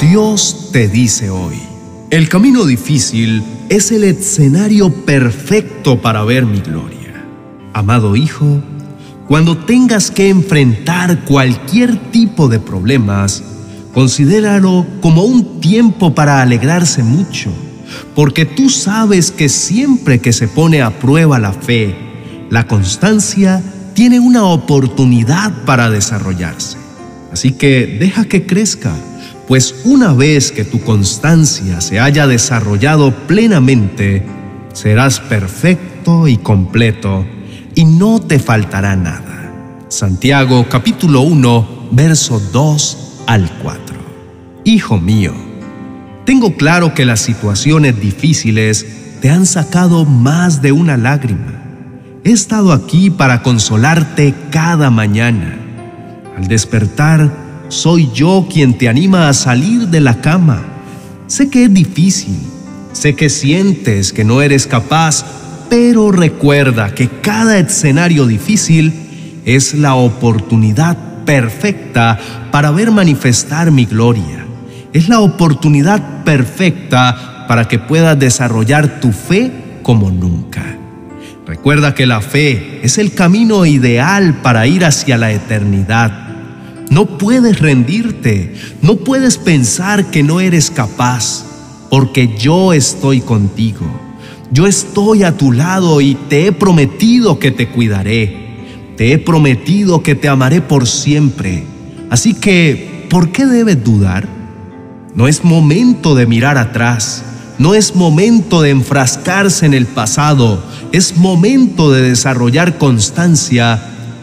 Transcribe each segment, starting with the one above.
Dios te dice hoy, el camino difícil es el escenario perfecto para ver mi gloria. Amado Hijo, cuando tengas que enfrentar cualquier tipo de problemas, considéralo como un tiempo para alegrarse mucho, porque tú sabes que siempre que se pone a prueba la fe, la constancia tiene una oportunidad para desarrollarse. Así que deja que crezca, pues una vez que tu constancia se haya desarrollado plenamente, serás perfecto y completo y no te faltará nada. Santiago capítulo 1, verso 2 al 4. Hijo mío, tengo claro que las situaciones difíciles te han sacado más de una lágrima He estado aquí para consolarte cada mañana. Al despertar, soy yo quien te anima a salir de la cama. Sé que es difícil, sé que sientes que no eres capaz, pero recuerda que cada escenario difícil es la oportunidad perfecta para ver manifestar mi gloria. Es la oportunidad perfecta para que puedas desarrollar tu fe como nunca. Recuerda que la fe es el camino ideal para ir hacia la eternidad. No puedes rendirte, no puedes pensar que no eres capaz, porque yo estoy contigo. Yo estoy a tu lado y te he prometido que te cuidaré. Te he prometido que te amaré por siempre. Así que, ¿por qué debes dudar? No es momento de mirar atrás. No es momento de enfrascarse en el pasado, es momento de desarrollar constancia.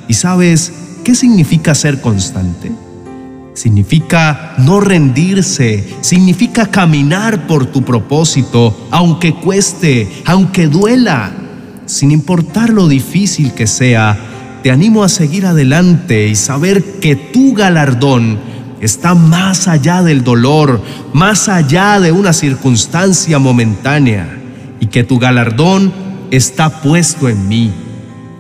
¿Y sabes qué significa ser constante? Significa no rendirse, significa caminar por tu propósito, aunque cueste, aunque duela. Sin importar lo difícil que sea, te animo a seguir adelante y saber que tu galardón está más allá del dolor, más allá de una circunstancia momentánea, y que tu galardón está puesto en mí.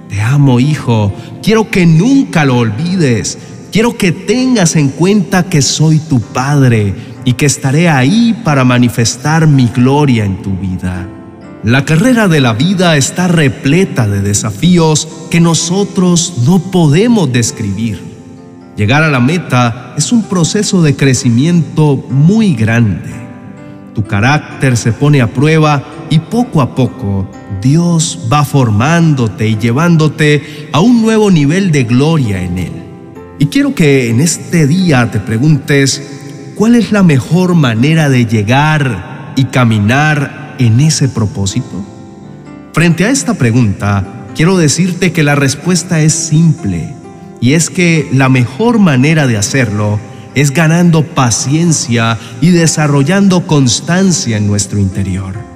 Te amo, hijo, quiero que nunca lo olvides, quiero que tengas en cuenta que soy tu Padre y que estaré ahí para manifestar mi gloria en tu vida. La carrera de la vida está repleta de desafíos que nosotros no podemos describir. Llegar a la meta es un proceso de crecimiento muy grande. Tu carácter se pone a prueba y poco a poco Dios va formándote y llevándote a un nuevo nivel de gloria en Él. Y quiero que en este día te preguntes, ¿cuál es la mejor manera de llegar y caminar en ese propósito? Frente a esta pregunta, quiero decirte que la respuesta es simple y es que la mejor manera de hacerlo es ganando paciencia y desarrollando constancia en nuestro interior.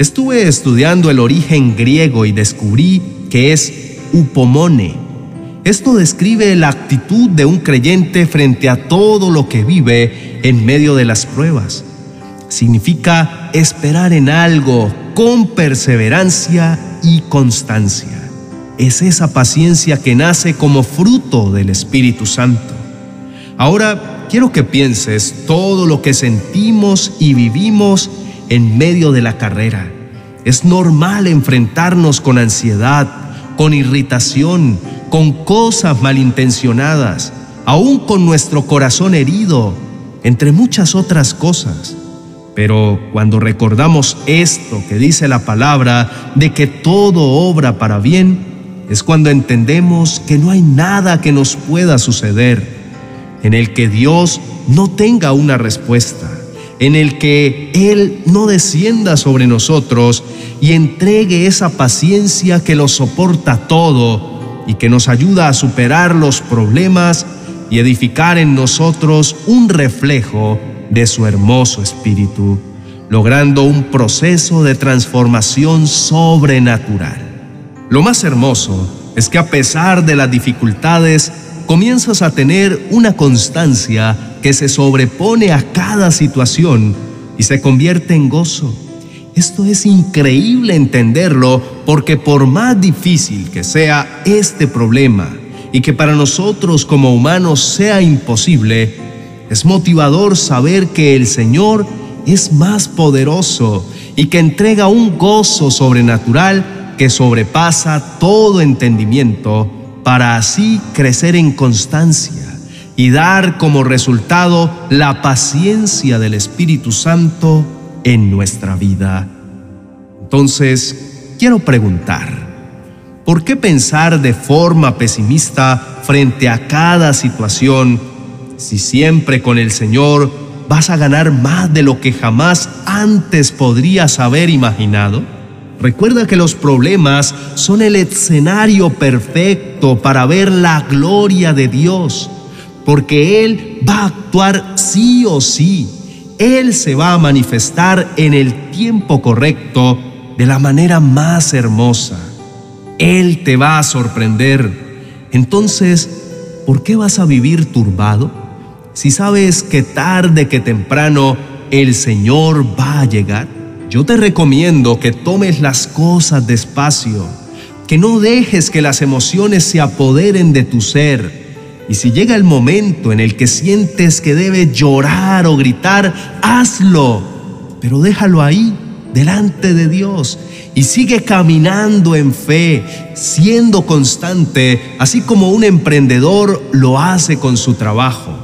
Estuve estudiando el origen griego y descubrí que es upomone. Esto describe la actitud de un creyente frente a todo lo que vive en medio de las pruebas. Significa esperar en algo con perseverancia y constancia es esa paciencia que nace como fruto del Espíritu Santo. Ahora quiero que pienses todo lo que sentimos y vivimos en medio de la carrera. Es normal enfrentarnos con ansiedad, con irritación, con cosas malintencionadas, aún con nuestro corazón herido, entre muchas otras cosas. Pero cuando recordamos esto que dice la palabra de que todo obra para bien, es cuando entendemos que no hay nada que nos pueda suceder en el que Dios no tenga una respuesta, en el que Él no descienda sobre nosotros y entregue esa paciencia que lo soporta todo y que nos ayuda a superar los problemas y edificar en nosotros un reflejo de su hermoso espíritu, logrando un proceso de transformación sobrenatural. Lo más hermoso es que a pesar de las dificultades, comienzas a tener una constancia que se sobrepone a cada situación y se convierte en gozo. Esto es increíble entenderlo porque por más difícil que sea este problema y que para nosotros como humanos sea imposible, Es motivador saber que el Señor es más poderoso y que entrega un gozo sobrenatural que sobrepasa todo entendimiento para así crecer en constancia y dar como resultado la paciencia del Espíritu Santo en nuestra vida. Entonces, quiero preguntar, ¿por qué pensar de forma pesimista frente a cada situación si siempre con el Señor vas a ganar más de lo que jamás antes podrías haber imaginado? Recuerda que los problemas son el escenario perfecto para ver la gloria de Dios, porque Él va a actuar sí o sí. Él se va a manifestar en el tiempo correcto de la manera más hermosa. Él te va a sorprender. Entonces, ¿por qué vas a vivir turbado? Si sabes que tarde que temprano el Señor va a llegar. Yo te recomiendo que tomes las cosas despacio, que no dejes que las emociones se apoderen de tu ser. Y si llega el momento en el que sientes que debes llorar o gritar, hazlo, pero déjalo ahí, delante de Dios, y sigue caminando en fe, siendo constante, así como un emprendedor lo hace con su trabajo.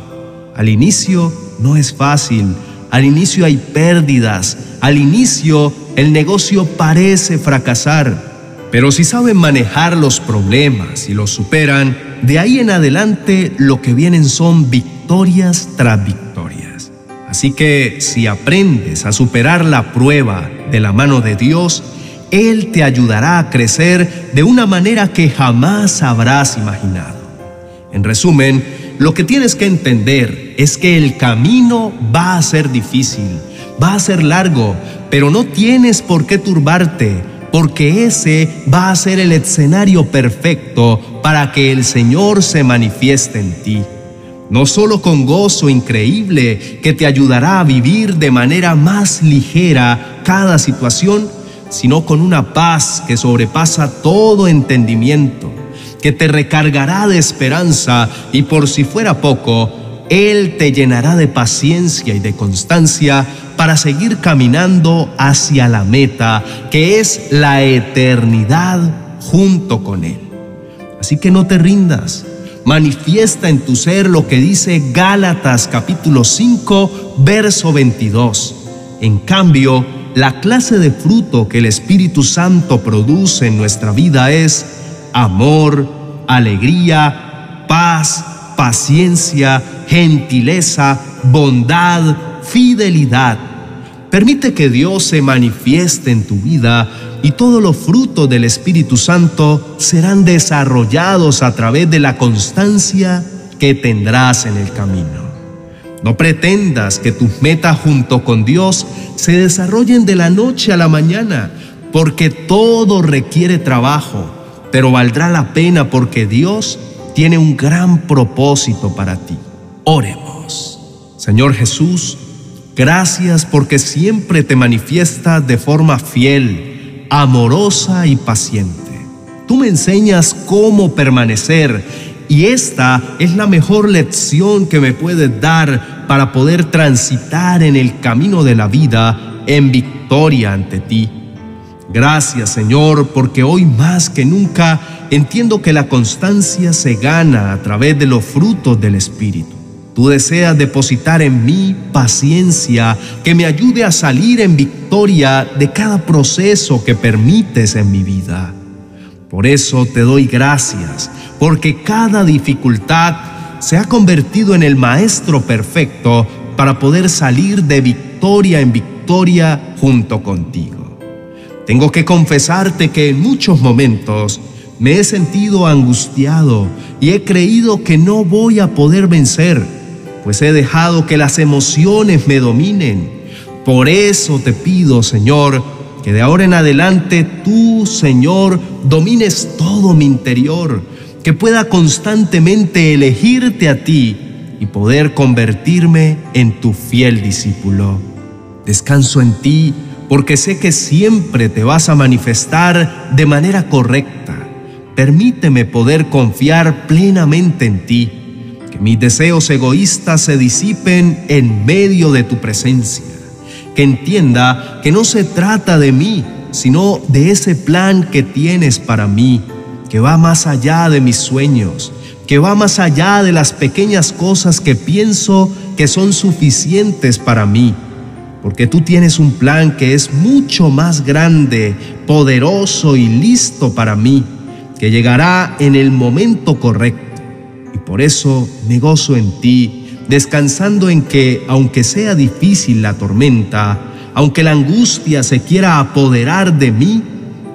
Al inicio no es fácil, al inicio hay pérdidas, al inicio el negocio parece fracasar, pero si saben manejar los problemas y los superan, de ahí en adelante lo que vienen son victorias tras victorias. Así que si aprendes a superar la prueba de la mano de Dios, Él te ayudará a crecer de una manera que jamás habrás imaginado. En resumen, lo que tienes que entender es que el camino va a ser difícil, va a ser largo, pero no tienes por qué turbarte, porque ese va a ser el escenario perfecto para que el Señor se manifieste en ti. No solo con gozo increíble que te ayudará a vivir de manera más ligera cada situación, sino con una paz que sobrepasa todo entendimiento que te recargará de esperanza y por si fuera poco, Él te llenará de paciencia y de constancia para seguir caminando hacia la meta, que es la eternidad junto con Él. Así que no te rindas. Manifiesta en tu ser lo que dice Gálatas capítulo 5, verso 22. En cambio, la clase de fruto que el Espíritu Santo produce en nuestra vida es amor, alegría, paz, paciencia, gentileza, bondad, fidelidad. Permite que Dios se manifieste en tu vida y todos los frutos del Espíritu Santo serán desarrollados a través de la constancia que tendrás en el camino. No pretendas que tus metas junto con Dios se desarrollen de la noche a la mañana, porque todo requiere trabajo pero valdrá la pena porque Dios tiene un gran propósito para ti. Oremos. Señor Jesús, gracias porque siempre te manifiestas de forma fiel, amorosa y paciente. Tú me enseñas cómo permanecer y esta es la mejor lección que me puedes dar para poder transitar en el camino de la vida en victoria ante ti. Gracias Señor, porque hoy más que nunca entiendo que la constancia se gana a través de los frutos del Espíritu. Tú deseas depositar en mí paciencia que me ayude a salir en victoria de cada proceso que permites en mi vida. Por eso te doy gracias, porque cada dificultad se ha convertido en el Maestro perfecto para poder salir de victoria en victoria junto contigo. Tengo que confesarte que en muchos momentos me he sentido angustiado y he creído que no voy a poder vencer, pues he dejado que las emociones me dominen. Por eso te pido, Señor, que de ahora en adelante tú, Señor, domines todo mi interior, que pueda constantemente elegirte a ti y poder convertirme en tu fiel discípulo. Descanso en ti porque sé que siempre te vas a manifestar de manera correcta. Permíteme poder confiar plenamente en ti, mis deseos egoístas se disipen en medio de tu presencia, que entienda que no se trata de mí, sino de ese plan que tienes para mí, que va más allá de mis sueños, que va más allá de las pequeñas cosas que pienso que son suficientes para mí, porque tú tienes un plan que es mucho más grande, poderoso y listo para mí, que llegará en el momento correcto. Por eso me gozo en ti, descansando en que, aunque sea difícil la tormenta, aunque la angustia se quiera apoderar de mí,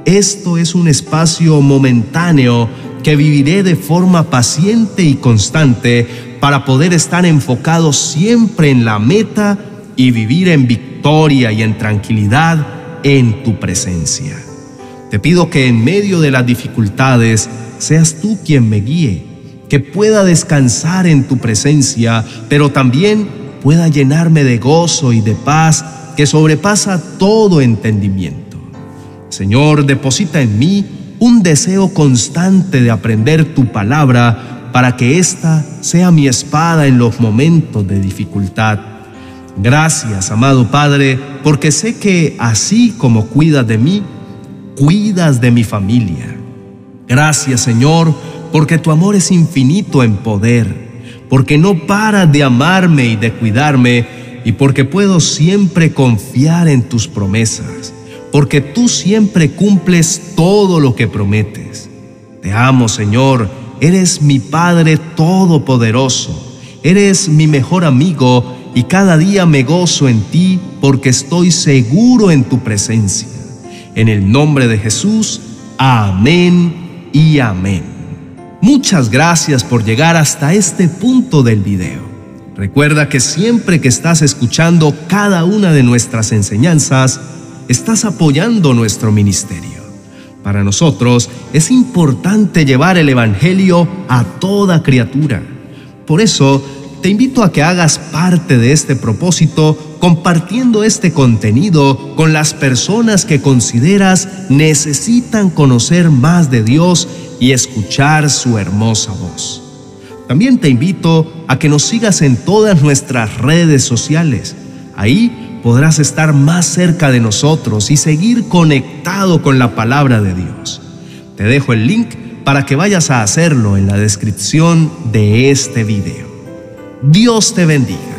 esto es un espacio momentáneo que viviré de forma paciente y constante para poder estar enfocado siempre en la meta y vivir en victoria y en tranquilidad en tu presencia. Te pido que en medio de las dificultades seas tú quien me guíe, que pueda descansar en tu presencia, pero también pueda llenarme de gozo y de paz que sobrepasa todo entendimiento. Señor, deposita en mí un deseo constante de aprender tu palabra para que ésta sea mi espada en los momentos de dificultad. Gracias, amado Padre, porque sé que así como cuidas de mí, cuidas de mi familia. Gracias, Señor, porque tu amor es infinito en poder, porque no paras de amarme y de cuidarme, y porque puedo siempre confiar en tus promesas porque tú siempre cumples todo lo que prometes. Te amo, Señor, eres mi Padre Todopoderoso, eres mi mejor amigo y cada día me gozo en ti porque estoy seguro en tu presencia. En el nombre de Jesús, amén y amén. Muchas gracias por llegar hasta este punto del video. Recuerda que siempre que estás escuchando cada una de nuestras enseñanzas, estás apoyando nuestro ministerio. Para nosotros es importante llevar el Evangelio a toda criatura. Por eso, te invito a que hagas parte de este propósito compartiendo este contenido con las personas que consideras necesitan conocer más de Dios y escuchar su hermosa voz. También te invito a que nos sigas en todas nuestras redes sociales. Ahí podrás estar más cerca de nosotros y seguir conectado con la palabra de Dios. Te dejo el link para que vayas a hacerlo en la descripción de este video. Dios te bendiga.